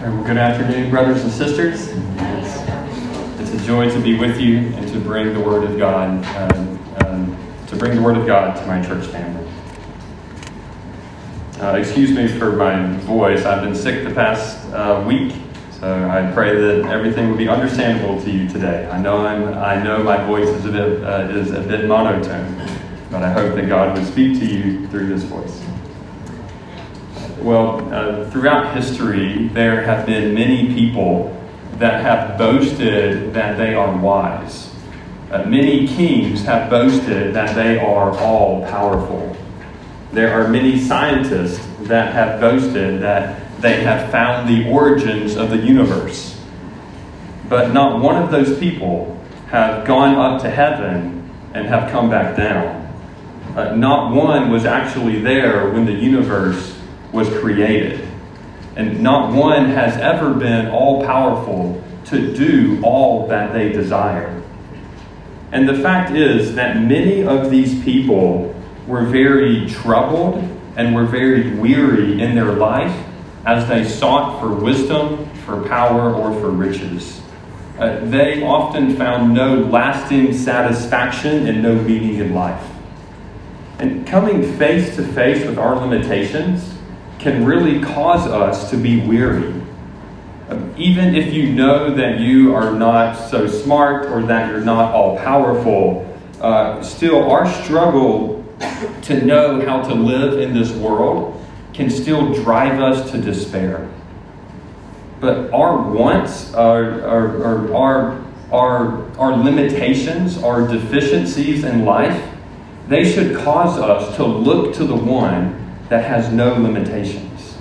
Well, good afternoon, brothers and sisters. It's, it's, a joy to be with you and to bring the Word of God, um, um, to bring the Word of God to my church family. Uh, excuse me for my voice. I've been sick the past uh, week, so I pray that everything will be understandable to you today. I know I'm, I know my voice is a bit uh, is a bit monotone, but I hope that God would speak to you through this voice. Well, uh, throughout history, there have been many people that have boasted that they are wise. Uh, many kings have boasted that they are all powerful. There are many scientists that have boasted that they have found the origins of the universe. But not one of those people have gone up to heaven and have come back down. Uh, not one was actually there when the universe was created. And not one has ever been all powerful to do all that they desire. And the fact is that many of these people were very troubled and were very weary in their life as they sought for wisdom, for power, or for riches. Uh, they often found no lasting satisfaction and no meaning in life. And coming face to face with our limitations, can really cause us to be weary. Um, even if you know that you are not so smart or that you're not all powerful, uh, still our struggle to know how to live in this world can still drive us to despair. But our wants, our, our, our, our, our, our limitations, our deficiencies in life, they should cause us to look to the one that has no limitations.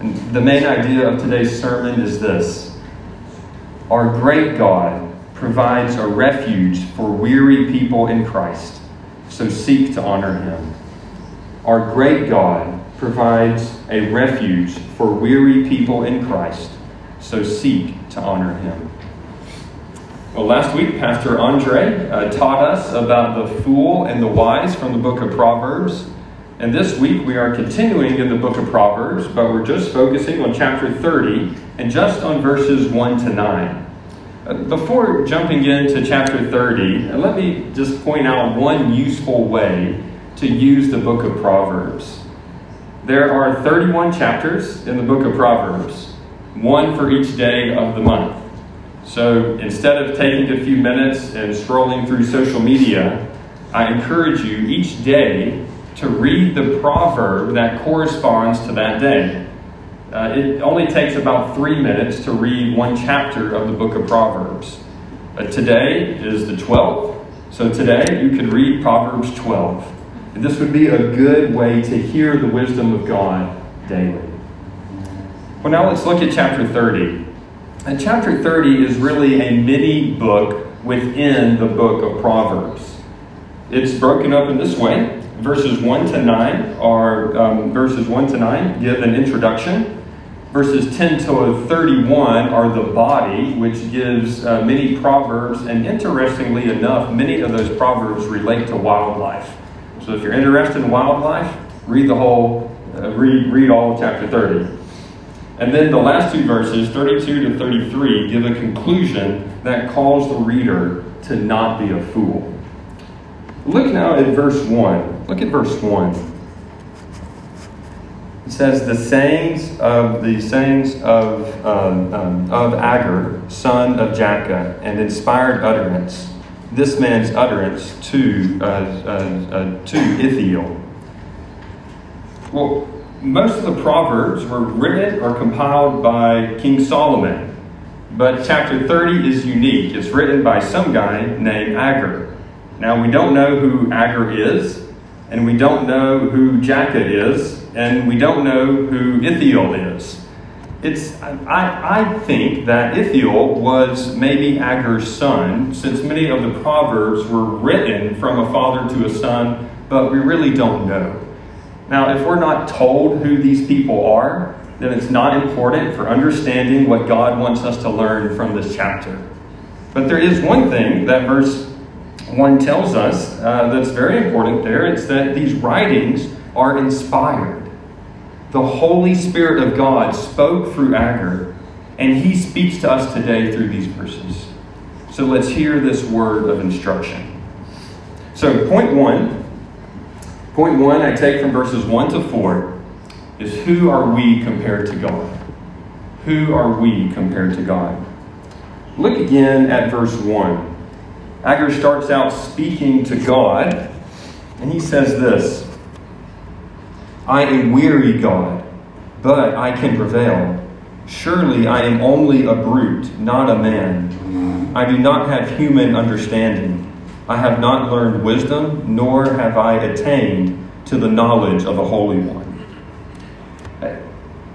And the main idea of today's sermon is this Our great God provides a refuge for weary people in Christ, so seek to honor him. Our great God provides a refuge for weary people in Christ, so seek to honor him. Well, last week, Pastor Andre uh, taught us about the fool and the wise from the book of Proverbs. And this week we are continuing in the book of Proverbs, but we're just focusing on chapter 30 and just on verses 1 to 9. Uh, before jumping into chapter 30, uh, let me just point out one useful way to use the book of Proverbs. There are 31 chapters in the book of Proverbs, one for each day of the month. So instead of taking a few minutes and scrolling through social media, I encourage you each day to read the proverb that corresponds to that day. Uh, it only takes about three minutes to read one chapter of the book of Proverbs. Today is the 12th, so today you could read Proverbs 12. And this would be a good way to hear the wisdom of God daily. Well, now let's look at chapter 30. And chapter 30 is really a mini book within the book of Proverbs. It's broken up in this way verses 1 to 9 are um, verses 1 to 9 give an introduction. Verses 10 to 31 are the body, which gives uh, many proverbs, and interestingly enough, many of those proverbs relate to wildlife. So if you're interested in wildlife, read the whole, uh, read, read all of chapter 30. And then the last two verses, 32 to 33, give a conclusion that calls the reader to not be a fool. Look now at verse 1. Look at verse 1. It says, The sayings of the sayings of, um, um, of Agur, son of Jakeh, and inspired utterance, this man's utterance to, uh, uh, uh, to Ithiel. Well, most of the Proverbs were written or compiled by King Solomon, but chapter 30 is unique. It's written by some guy named Agur. Now, we don't know who Agur is, and we don't know who Jakeh is, and we don't know who Ithiel is. It's, I, I think that Ithiel was maybe Agur's son, since many of the Proverbs were written from a father to a son, but we really don't know. Now, if we're not told who these people are, then it's not important for understanding what God wants us to learn from this chapter. But there is one thing that verse 1 tells us uh, that's very important there. It's that these writings are inspired. The Holy Spirit of God spoke through Agur, and he speaks to us today through these verses. So let's hear this word of instruction. So, point one, point one I take from verses 1 to 4 is who are we compared to God? Who are we compared to God? Look again at verse 1. Agur starts out speaking to God, and he says this I am weary, God, but I can prevail. Surely I am only a brute, not a man. I do not have human understanding. I have not learned wisdom, nor have I attained to the knowledge of the Holy One.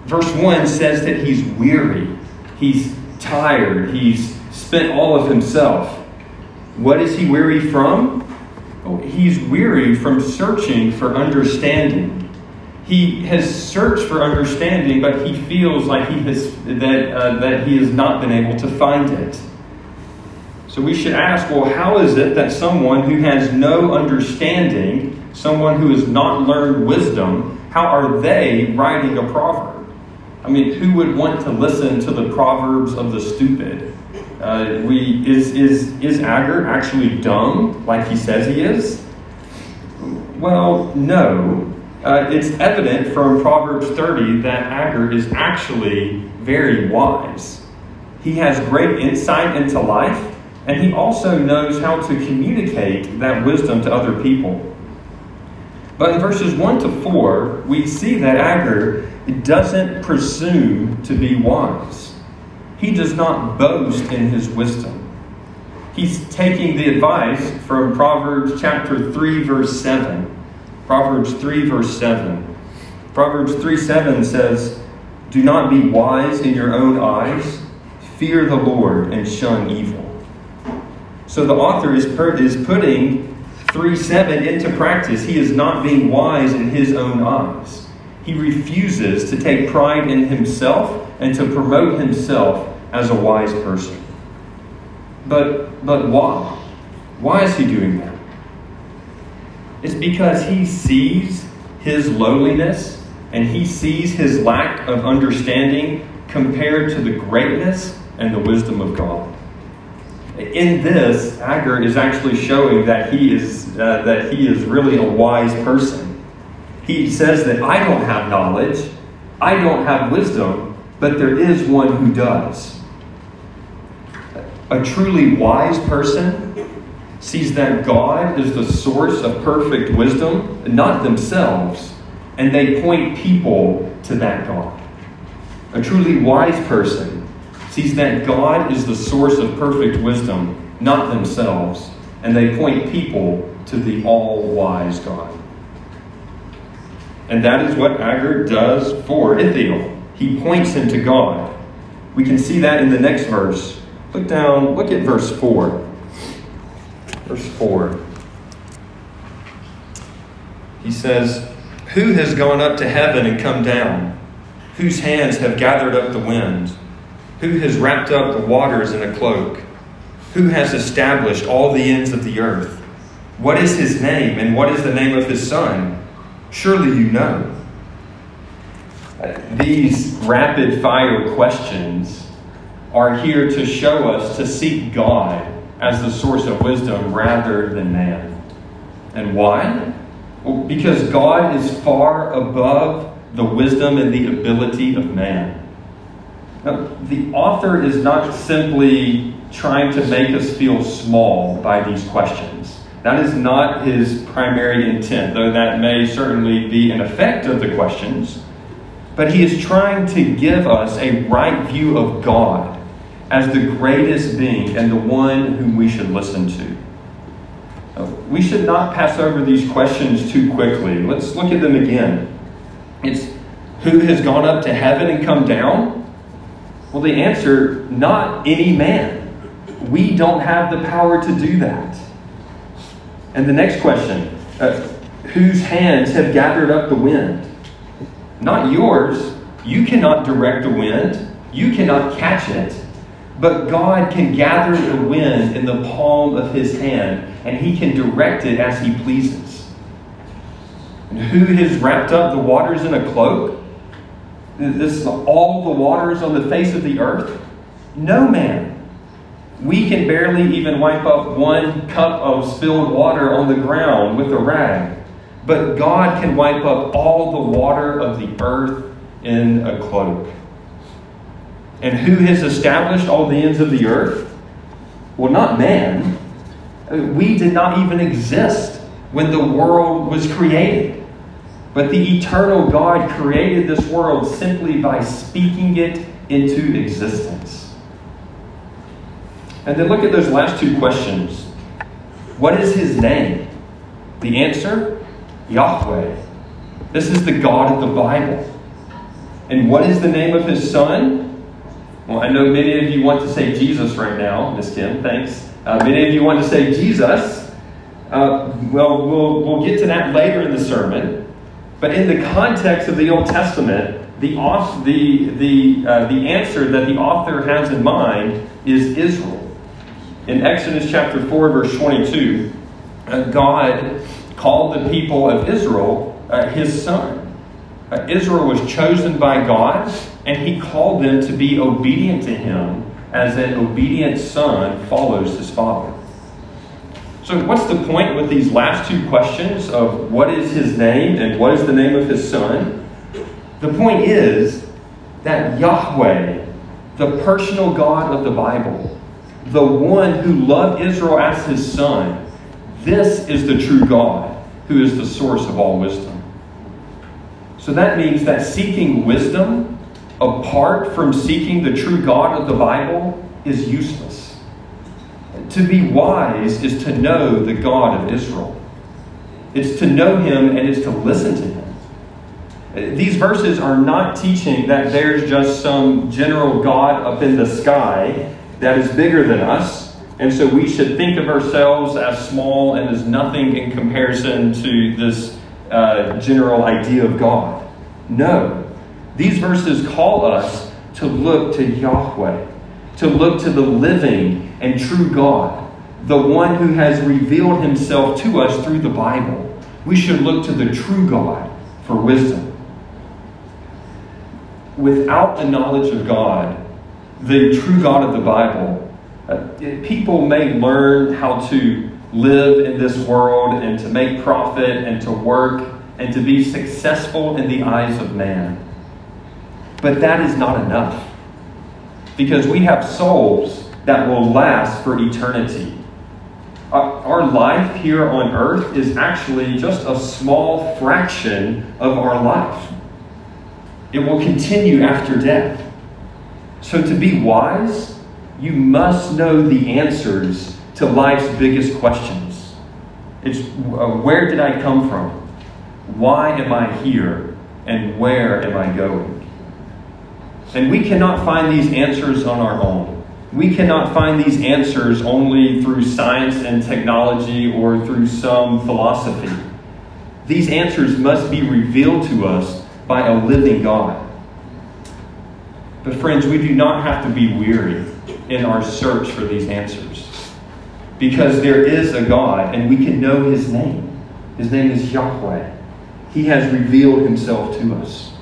Verse 1 says that he's weary, he's tired, he's spent all of himself. What is he weary from? Oh, he's weary from searching for understanding he has searched for understanding, but he feels like he has that uh, that he has not been able to find it. So we should ask, well, how is it that someone who has no understanding, someone who has not learned wisdom, how are they writing a proverb? I mean, who would want to listen to the proverbs of the stupid? Uh, we is is is Agur actually dumb, like he says he is? Well, no. Uh, it's evident from Proverbs 30 that Agur is actually very wise. He has great insight into life, and he also knows how to communicate that wisdom to other people. But in verses 1 to 4, we see that Agur doesn't presume to be wise. He does not boast in his wisdom. He's taking the advice from Proverbs chapter 3, verse 7 Proverbs 3, verse 7. Proverbs 3 7 says, Do not be wise in your own eyes, fear the Lord and shun evil. So the author is, per- is putting 3 7 into practice. He is not being wise in his own eyes. He refuses to take pride in himself and to promote himself as a wise person. But, but why? Why is he doing that? It's because he sees his lowliness and he sees his lack of understanding compared to the greatness and the wisdom of God. In this, Agur is actually showing that he is uh, that he is really a wise person. He says that I don't have knowledge, I don't have wisdom, but there is one who does. A truly wise person sees that God is the source of perfect wisdom, not themselves, and they point people to that God. A truly wise person sees that God is the source of perfect wisdom, not themselves, and they point people to the all wise God. And that is what Agur does for Ithiel. He points him to God. We can see that in the next verse. Look down, look at verse 4. Verse 4. He says, Who has gone up to heaven and come down? Whose hands have gathered up the winds? Who has wrapped up the waters in a cloak? Who has established all the ends of the earth? What is his name, and what is the name of his son? Surely you know. These rapid fire questions are here to show us to seek God as the source of wisdom rather than man. And why? Because God is far above the wisdom and the ability of man. Now, the author is not simply trying to make us feel small by these questions. That is not his primary intent, though that may certainly be an effect of the questions. But he is trying to give us a right view of God as the greatest being and the one whom we should listen to. We should not pass over these questions too quickly. Let's look at them again. It's who has gone up to heaven and come down? Well, the answer not any man. We don't have the power to do that. And the next question uh, whose hands have gathered up the wind? Not yours. You cannot direct the wind, you cannot catch it. But God can gather the wind in the palm of his hand, and he can direct it as he pleases. And who has wrapped up the waters in a cloak? This is all the waters on the face of the earth? No man. We can barely even wipe up one cup of spilled water on the ground with a rag. But God can wipe up all the water of the earth in a cloak. And who has established all the ends of the earth? Well, not man. We did not even exist when the world was created. But the eternal God created this world simply by speaking it into existence. And then look at those last two questions. What is his name? The answer Yahweh. This is the God of the Bible. And what is the name of his son? Well, I know many of you want to say Jesus right now, Miss Kim, thanks. Uh, many of you want to say Jesus. Uh, well, well, we'll get to that later in the sermon. But in the context of the Old Testament, the, the, the, uh, the answer that the author has in mind is Israel. In Exodus chapter 4, verse 22, uh, God called the people of Israel uh, his son. Uh, Israel was chosen by God, and he called them to be obedient to him as an obedient son follows his father. So, what's the point with these last two questions of what is his name and what is the name of his son? The point is that Yahweh, the personal God of the Bible, the one who loved Israel as his son, this is the true God who is the source of all wisdom. So that means that seeking wisdom apart from seeking the true God of the Bible is useless. To be wise is to know the God of Israel. It's to know him and it's to listen to him. These verses are not teaching that there's just some general God up in the sky that is bigger than us, and so we should think of ourselves as small and as nothing in comparison to this uh, general idea of God. No. These verses call us to look to Yahweh, to look to the living and true God, the one who has revealed himself to us through the Bible. We should look to the true God for wisdom. Without the knowledge of God, the true God of the Bible, uh, people may learn how to live in this world and to make profit and to work and to be successful in the eyes of man. But that is not enough. Because we have souls that will last for eternity. Our life here on earth is actually just a small fraction of our life. It will continue after death. So, to be wise, you must know the answers to life's biggest questions. It's uh, where did I come from? Why am I here? And where am I going? And we cannot find these answers on our own. We cannot find these answers only through science and technology or through some philosophy. These answers must be revealed to us by a living God. But, friends, we do not have to be weary in our search for these answers because there is a God and we can know His name. His name is Yahweh. He has revealed Himself to us.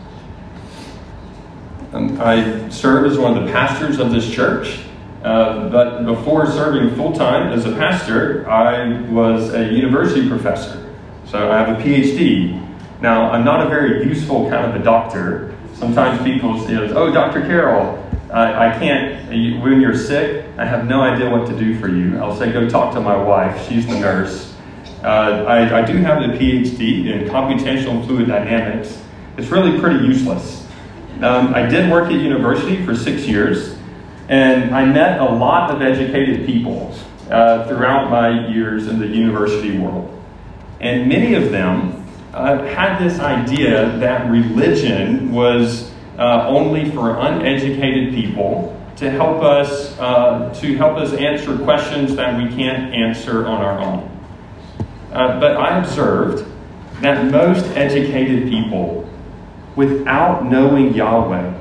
Um, I serve as one of the pastors of this church. Uh, but before serving full time as a pastor, I was a university professor. So I have a PhD. Now, I'm not a very useful kind of a doctor. Sometimes people say, Oh, Dr. Carroll, I, I can't, when you're sick, I have no idea what to do for you. I'll say, Go talk to my wife. She's the nurse. Uh, I, I do have a PhD in computational fluid dynamics. It's really pretty useless. Um, I did work at university for six years. And I met a lot of educated people uh, throughout my years in the university world. And many of them uh, had this idea that religion was uh, only for uneducated people to help us uh, to help us answer questions that we can't answer on our own. Uh, but I observed that most educated people, without knowing Yahweh,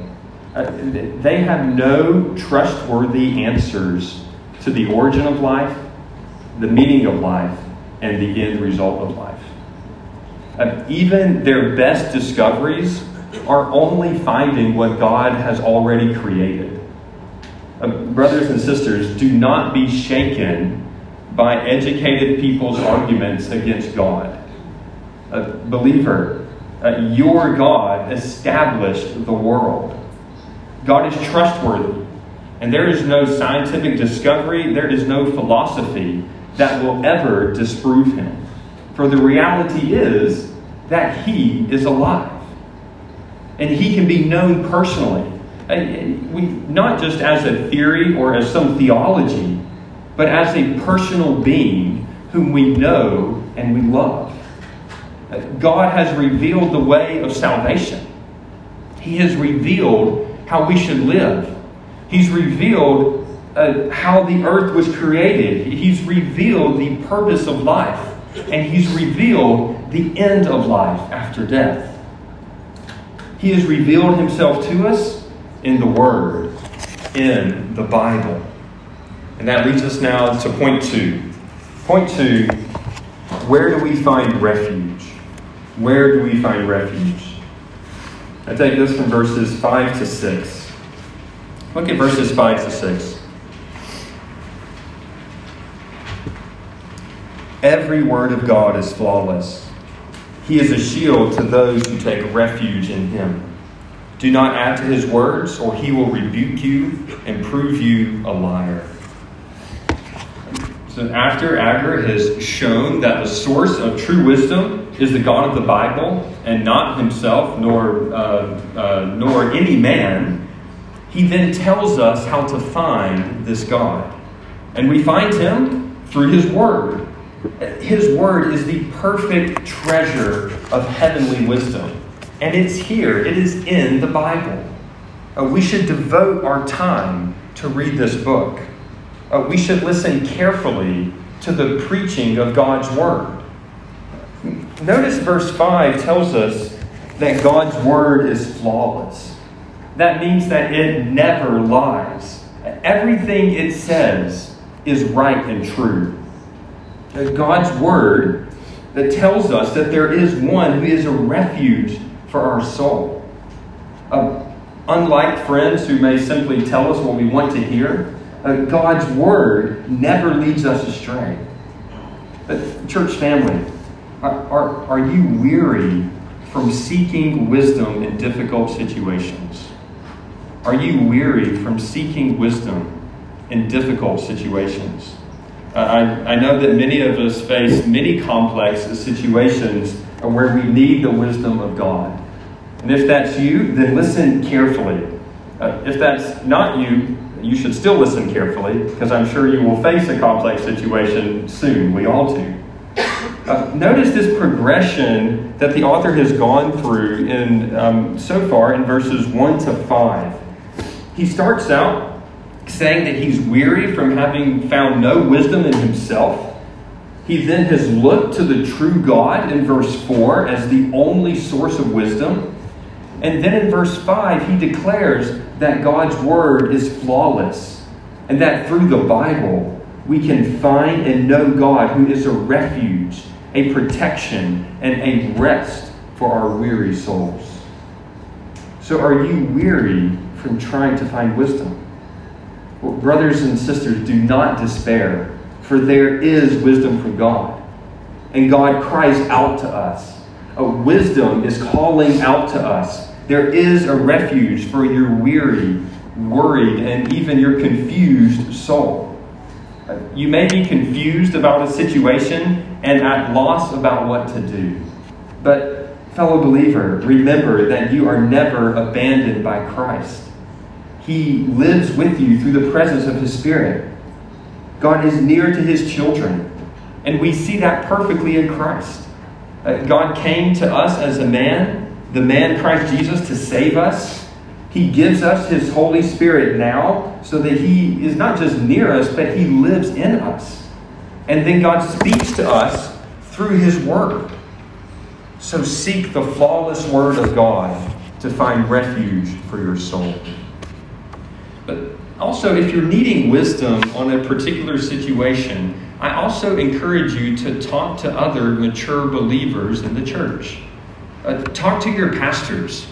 uh, they have no trustworthy answers to the origin of life, the meaning of life, and the end result of life. Uh, even their best discoveries are only finding what God has already created. Uh, brothers and sisters, do not be shaken by educated people's arguments against God. Uh, believer, uh, your God established the world. God is trustworthy, and there is no scientific discovery, there is no philosophy that will ever disprove him. For the reality is that he is alive. And he can be known personally. We, not just as a theory or as some theology, but as a personal being whom we know and we love. God has revealed the way of salvation. He has revealed how we should live. He's revealed uh, how the earth was created. He's revealed the purpose of life. And He's revealed the end of life after death. He has revealed Himself to us in the Word, in the Bible. And that leads us now to point two. Point two where do we find refuge? Where do we find refuge? I take this from verses 5 to 6. Look at verses 5 to 6. Every word of God is flawless. He is a shield to those who take refuge in him. Do not add to his words, or he will rebuke you and prove you a liar. So, after Agur has shown that the source of true wisdom is the God of the Bible and not himself nor, uh, uh, nor any man, he then tells us how to find this God. And we find him through his word. His word is the perfect treasure of heavenly wisdom. And it's here, it is in the Bible. Uh, we should devote our time to read this book. Uh, we should listen carefully to the preaching of God's word. Notice verse 5 tells us that God's word is flawless. That means that it never lies. Everything it says is right and true. God's word that tells us that there is one who is a refuge for our soul. Uh, unlike friends who may simply tell us what we want to hear, uh, God's word never leads us astray. But, church family, are, are, are you weary from seeking wisdom in difficult situations? Are you weary from seeking wisdom in difficult situations? I, I know that many of us face many complex situations where we need the wisdom of God. And if that's you, then listen carefully. Uh, if that's not you, you should still listen carefully because I'm sure you will face a complex situation soon. We all do. Uh, notice this progression that the author has gone through in um, so far in verses 1 to 5. He starts out saying that he's weary from having found no wisdom in himself. He then has looked to the true God in verse 4 as the only source of wisdom. And then in verse 5, he declares that God's word is flawless and that through the Bible we can find and know God who is a refuge, a protection, and a rest for our weary souls. So, are you weary from trying to find wisdom? Brothers and sisters, do not despair, for there is wisdom from God. And God cries out to us. A wisdom is calling out to us. There is a refuge for your weary, worried, and even your confused soul. You may be confused about a situation and at loss about what to do. But, fellow believer, remember that you are never abandoned by Christ. He lives with you through the presence of His Spirit. God is near to His children, and we see that perfectly in Christ. Uh, God came to us as a man, the man Christ Jesus, to save us. He gives us His Holy Spirit now so that He is not just near us, but He lives in us. And then God speaks to us through His Word. So seek the flawless Word of God to find refuge for your soul. But also, if you're needing wisdom on a particular situation, I also encourage you to talk to other mature believers in the church. Uh, talk to your pastors.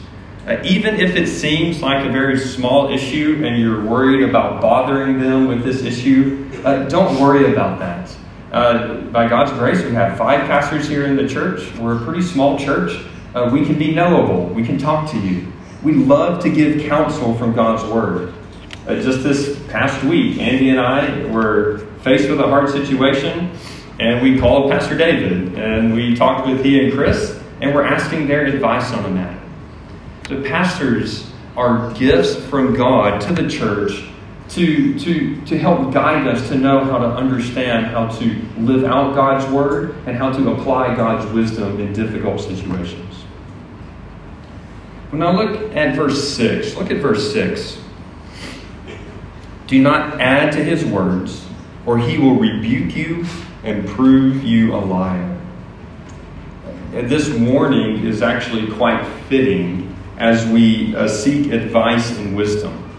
Uh, even if it seems like a very small issue and you're worried about bothering them with this issue, uh, don't worry about that. Uh, by God's grace, we have five pastors here in the church. We're a pretty small church. Uh, we can be knowable. We can talk to you. We love to give counsel from God's Word. Uh, just this past week, Andy and I were faced with a hard situation, and we called Pastor David, and we talked with he and Chris, and we're asking their advice on the matter. The pastors are gifts from God to the church to, to, to help guide us to know how to understand how to live out God's word and how to apply God's wisdom in difficult situations. When I look at verse 6, look at verse 6. Do not add to his words, or he will rebuke you and prove you a liar. And this warning is actually quite fitting as we uh, seek advice and wisdom,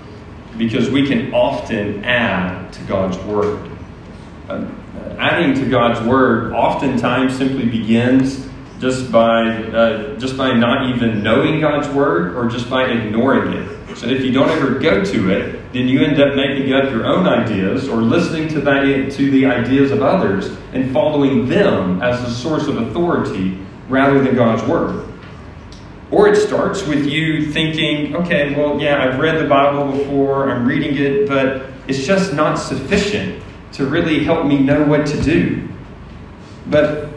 because we can often add to God's word. Uh, adding to God's word oftentimes simply begins just by uh, just by not even knowing God's word or just by ignoring it. So if you don't ever go to it, then you end up making up your own ideas or listening to, that, to the ideas of others and following them as the source of authority rather than God's Word. Or it starts with you thinking, okay, well, yeah, I've read the Bible before, I'm reading it, but it's just not sufficient to really help me know what to do. But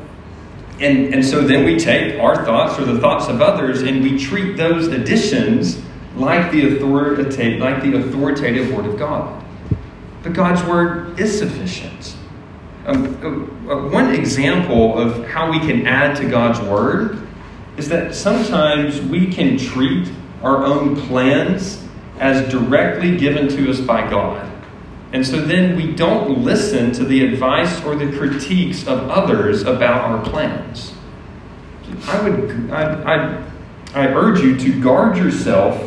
and, and so then we take our thoughts or the thoughts of others and we treat those additions like the authoritative, like the authoritative Word of God. But God's Word is sufficient. Um, uh, uh, one example of how we can add to God's Word is that sometimes we can treat our own plans as directly given to us by God. And so then we don't listen to the advice or the critiques of others about our plans. I would I, I, I urge you to guard yourself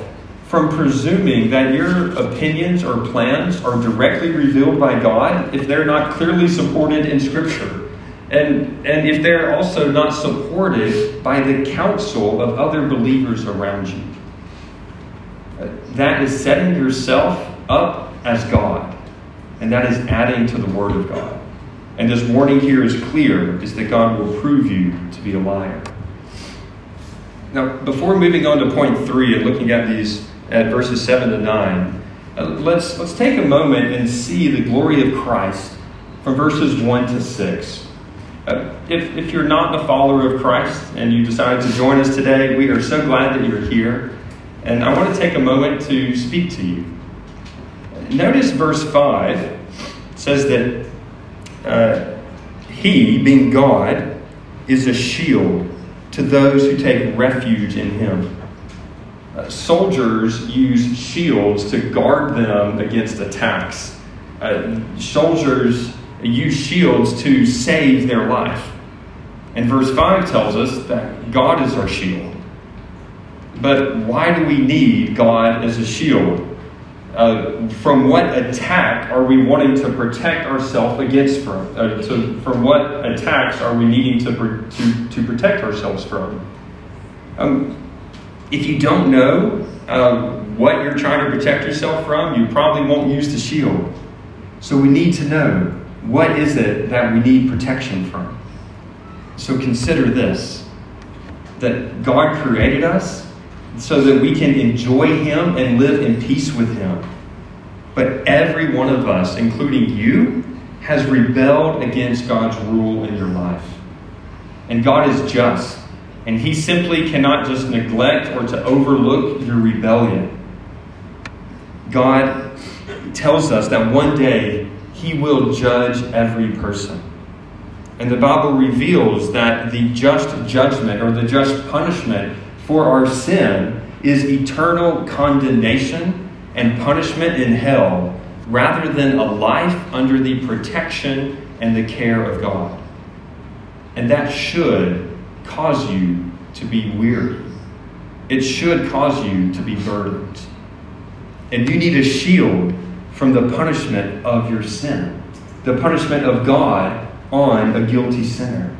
from presuming that your opinions or plans are directly revealed by God if they're not clearly supported in Scripture. And, and if they're also not supported by the counsel of other believers around you. That is setting yourself up as God. And that is adding to the Word of God. And this warning here is clear is that God will prove you to be a liar. Now, before moving on to point three and looking at these at verses 7 to 9, uh, let's, let's take a moment and see the glory of Christ from verses 1 to 6. Uh, if, if you're not a follower of Christ and you decided to join us today, we are so glad that you're here. And I want to take a moment to speak to you. Notice verse 5 says that uh, He, being God, is a shield to those who take refuge in Him. Uh, soldiers use shields to guard them against attacks. Uh, soldiers use shields to save their life. And verse 5 tells us that God is our shield. But why do we need God as a shield? Uh, from what attack are we wanting to protect ourselves against from? Uh, to, from what attacks are we needing to, to, to protect ourselves from? Um, if you don't know uh, what you're trying to protect yourself from, you probably won't use the shield. So we need to know what is it that we need protection from. So consider this that God created us so that we can enjoy Him and live in peace with Him. But every one of us, including you, has rebelled against God's rule in your life. And God is just. And he simply cannot just neglect or to overlook your rebellion. God tells us that one day he will judge every person. And the Bible reveals that the just judgment or the just punishment for our sin is eternal condemnation and punishment in hell rather than a life under the protection and the care of God. And that should cause you to be weary. It should cause you to be burdened. And you need a shield from the punishment of your sin, the punishment of God on a guilty sinner.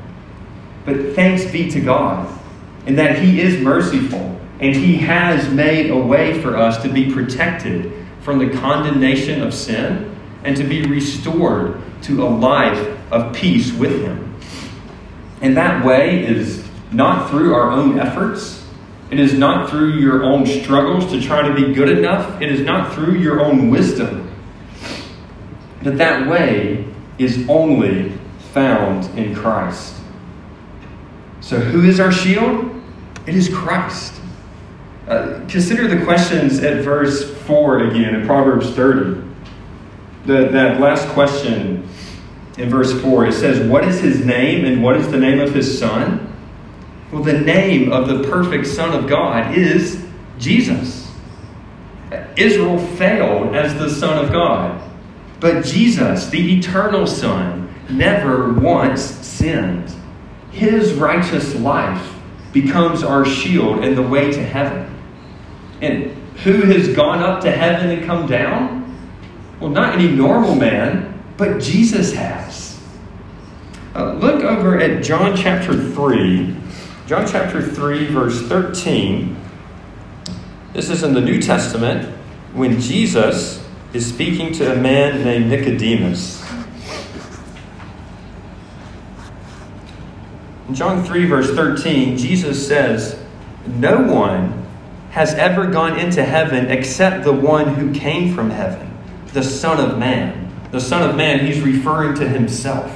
But thanks be to God in that He is merciful And He has made a way for us to be protected from the condemnation of sin and to be restored to a life of peace with Him. And that way is not through our own efforts. It is not through your own struggles to try to be good enough. It is not through your own wisdom. But that way is only found in Christ. So, who is our shield? It is Christ. Uh, consider the questions at verse 4 again in Proverbs 30. The, that last question in verse 4 it says, What is his name and what is the name of his son? Well, the name of the perfect Son of God is Jesus. Israel failed as the Son of God, but Jesus, the eternal Son, never once sinned. His righteous life becomes our shield and the way to heaven. And who has gone up to heaven and come down? Well, not any normal man, but Jesus has. Uh, look over at John chapter 3. John chapter 3, verse 13. This is in the New Testament when Jesus is speaking to a man named Nicodemus. In John 3, verse 13, Jesus says, No one has ever gone into heaven except the one who came from heaven the Son of Man. The Son of Man, he's referring to himself.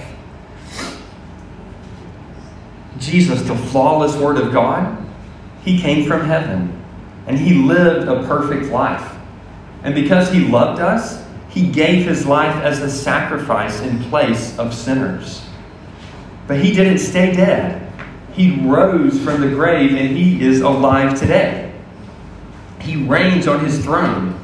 Jesus, the flawless Word of God, he came from heaven and he lived a perfect life. And because he loved us, he gave his life as a sacrifice in place of sinners. But he didn't stay dead. He rose from the grave and he is alive today. He reigns on his throne.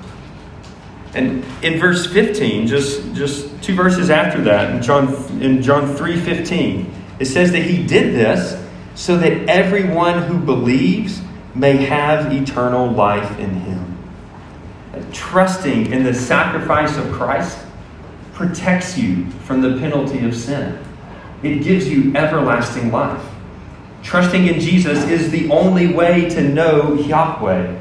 And in verse 15, just, just two verses after that, in John, in John 3.15, it says that he did this so that everyone who believes may have eternal life in him. Trusting in the sacrifice of Christ protects you from the penalty of sin. It gives you everlasting life. Trusting in Jesus is the only way to know Yahweh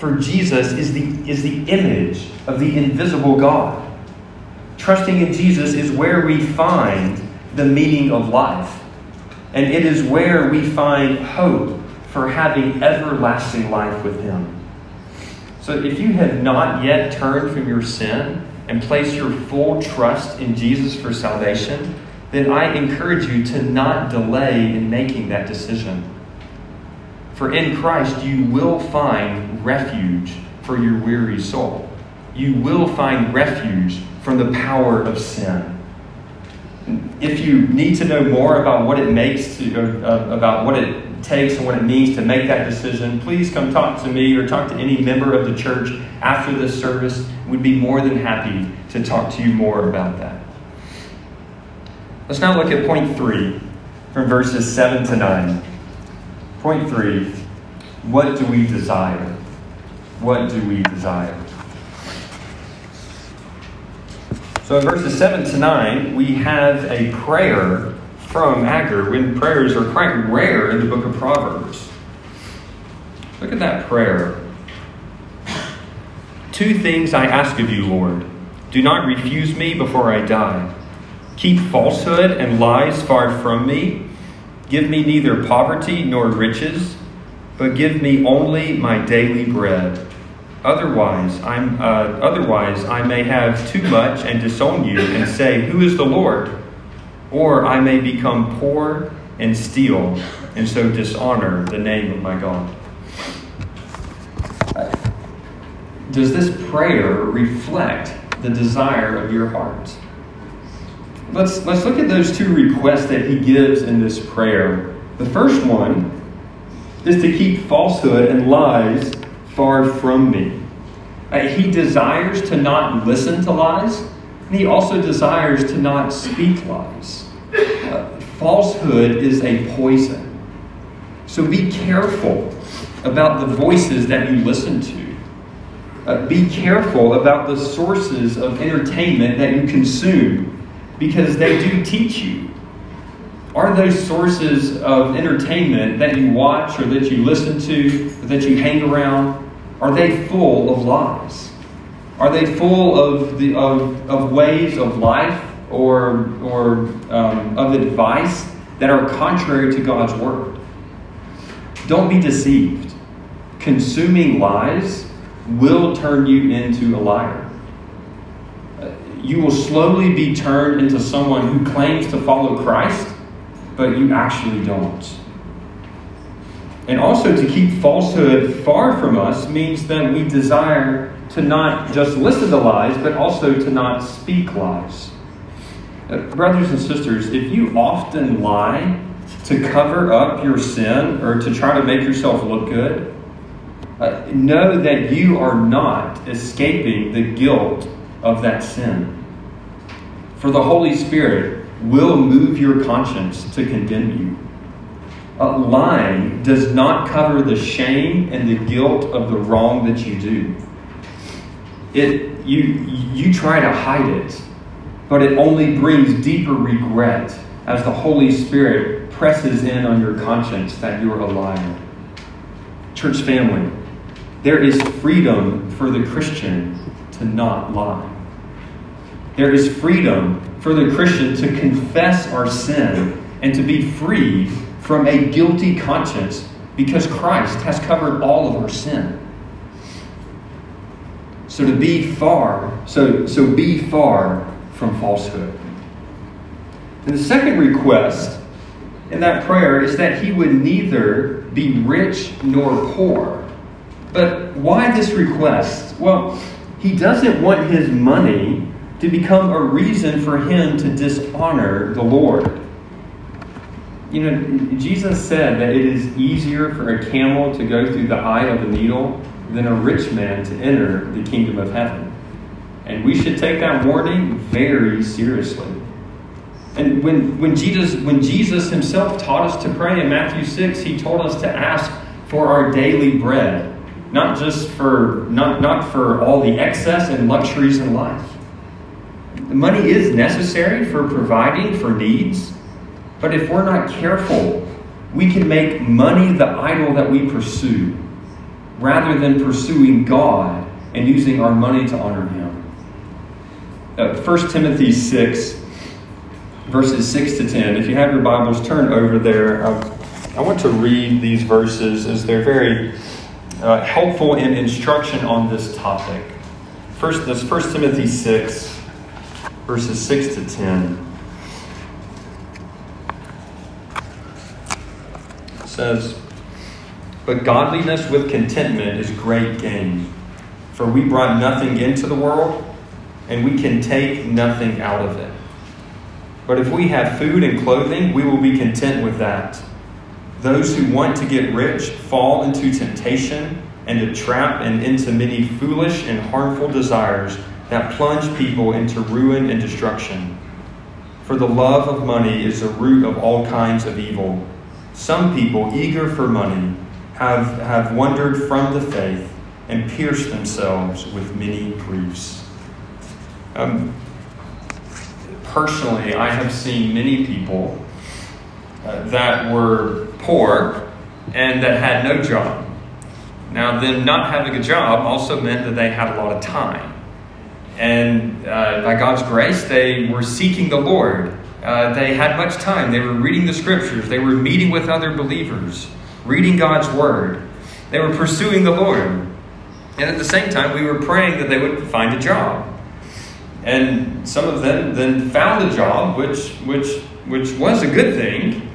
for Jesus is the, is the image of the invisible God. Trusting in Jesus is where we find the meaning of life. And it is where we find hope for having everlasting life with Him. So if you have not yet turned from your sin and placed your full trust in Jesus for salvation, then I encourage you to not delay in making that decision. For in Christ you will find refuge for your weary soul. You will find refuge from the power of sin. If you need to know more about what it makes to, uh, about what it takes and what it means to make that decision, please come talk to me or talk to any member of the church after this service. We'd be more than happy to talk to you more about that. Let's now look at point three from verses 7 to 9. Point three what do we desire? What do we desire? So in verses 7 to 9, we have a prayer from Agur when prayers are quite rare in the book of Proverbs. Look at that prayer. Two things I ask of you, Lord. Do not refuse me before I die. Keep falsehood and lies far from me. Give me neither poverty nor riches, but give me only my daily bread. Otherwise, I'm, uh, otherwise, I may have too much and disown you and say, Who is the Lord? Or I may become poor and steal, and so dishonor the name of my God. Does this prayer reflect the desire of your heart? Let's, let's look at those two requests that he gives in this prayer. The first one is to keep falsehood and lies far from me. Uh, he desires to not listen to lies, and he also desires to not speak lies. Uh, falsehood is a poison. So be careful about the voices that you listen to. Uh, be careful about the sources of entertainment that you consume because they do teach you. Are those sources of entertainment that you watch or that you listen to that you hang around, are they full of lies? Are they full of, the, of, of ways of life or, or um, of advice that are contrary to God's word? Don't be deceived. Consuming lies will turn you into a liar you will slowly be turned into someone who claims to follow Christ, but you actually don't. And also, to keep falsehood far from us means that we desire to not just listen to lies, but also to not speak lies. Uh, brothers and sisters, if you often lie to cover up your sin or to try to make yourself look good, uh, know that you are not escaping the guilt of that sin. For the Holy Spirit will move your conscience to condemn you. Uh, lying does not cover the shame and the guilt of the wrong that you do. It, you, you try to hide it, but it only brings deeper regret as the Holy Spirit presses in on your conscience that you're a liar. Church family, there is freedom for the Christian to not lie. There is freedom for the Christian to confess our sin and to be free from a guilty conscience because Christ has covered all of our sin. So to be far, so, so be far from falsehood. And the second request in that prayer is that he would neither be rich nor poor. But why this request? Well, he doesn't want his money to become a reason for him to dishonor the Lord. You know, Jesus said that it is easier for a camel to go through the eye of a needle than a rich man to enter the kingdom of heaven. And we should take that warning very seriously. And when, when, Jesus, when Jesus himself taught us to pray in Matthew 6, he told us to ask for our daily bread, not just for, not, not for all the excess and luxuries in life. The money is necessary for providing for needs, but if we're not careful, we can make money the idol that we pursue rather than pursuing God and using our money to honor Him. Uh, 1 Timothy 6, verses 6 to 10. If you have your Bibles, turn over there. Uh, I want to read these verses as they're very uh, helpful in instruction on this topic. First, this 1 Timothy 6 verses 6 to 10. says, But godliness with contentment is great gain. For we brought nothing into the world, and we can take nothing out of it. But if we have food and clothing, we will be content with that. Those who want to get rich fall into temptation and a trap and into many foolish and harmful desires that plunge people into ruin and destruction. For the love of money is the root of all kinds of evil. Some people, eager for money, have, have wandered from the faith and pierced themselves with many griefs. Um, personally, I have seen many people uh, that were poor and that had no job. Now, them not having a job also meant that they had a lot of time. And uh, by God's grace, they were seeking the Lord. Uh, they had much time. They were reading the scriptures. They were meeting with other believers, reading God's word. They were pursuing the Lord. And at the same time, we were praying that they would find a job. And some of them then found a job, which, which, which was a good thing.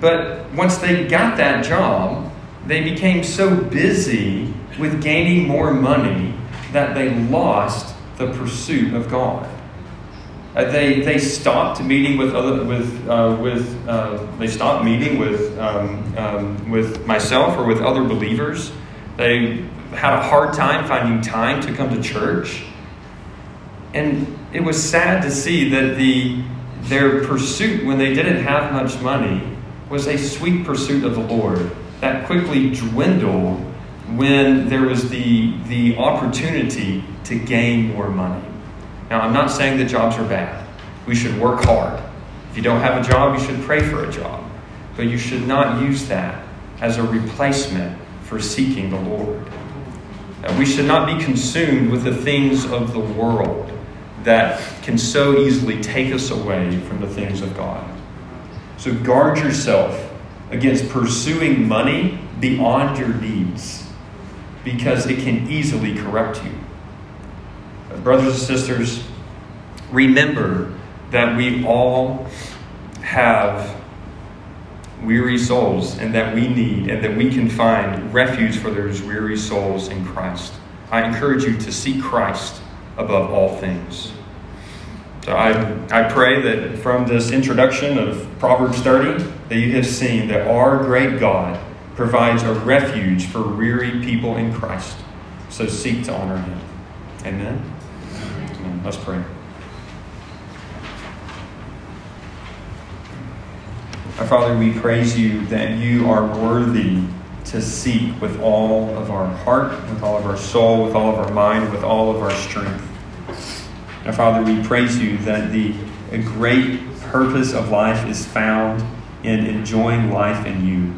But once they got that job, they became so busy with gaining more money that they lost the pursuit of God. Uh, they, they stopped meeting with other with uh, with uh, they stopped meeting with um, um, with myself or with other believers. They had a hard time finding time to come to church, and it was sad to see that the their pursuit when they didn't have much money was a sweet pursuit of the Lord that quickly dwindled when there was the the opportunity to gain more money. Now, I'm not saying that jobs are bad. We should work hard If you don't have a job, you should pray for a job. But you should not use that as a replacement for seeking the Lord. We should not be consumed with the things of the world that can so easily take us away from the things of God. So guard yourself against pursuing money beyond your needs because it can easily corrupt you. Uh, brothers and sisters, remember that we all have weary souls and that we need and that we can find refuge for those weary souls in Christ. I encourage you to seek Christ above all things. So I, I pray that from this introduction of Proverbs 30 that you have seen that our great God provides a refuge for weary people in Christ. So seek to honor him. Amen. Amen. Let's pray. Our Father, we praise you that you are worthy to seek with all of our heart, with all of our soul, with all of our mind, with all of our strength. Our Father, we praise you that the great purpose of life is found in enjoying life in you.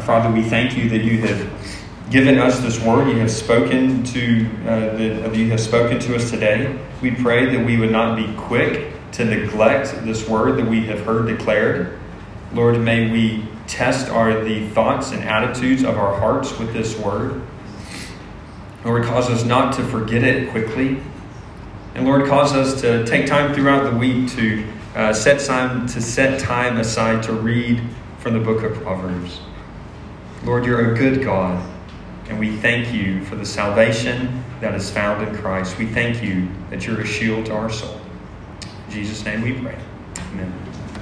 Father, we thank you that you have given us this word. You have spoken to uh, you have spoken to us today. We pray that we would not be quick to neglect this word that we have heard declared. Lord, may we test our the thoughts and attitudes of our hearts with this word. Lord, cause us not to forget it quickly. And Lord, cause us to take time throughout the week to uh, set time to set time aside to read from the book of Proverbs. Lord, you're a good God, and we thank you for the salvation that is found in Christ. We thank you that you're a shield to our soul. In Jesus' name we pray. Amen.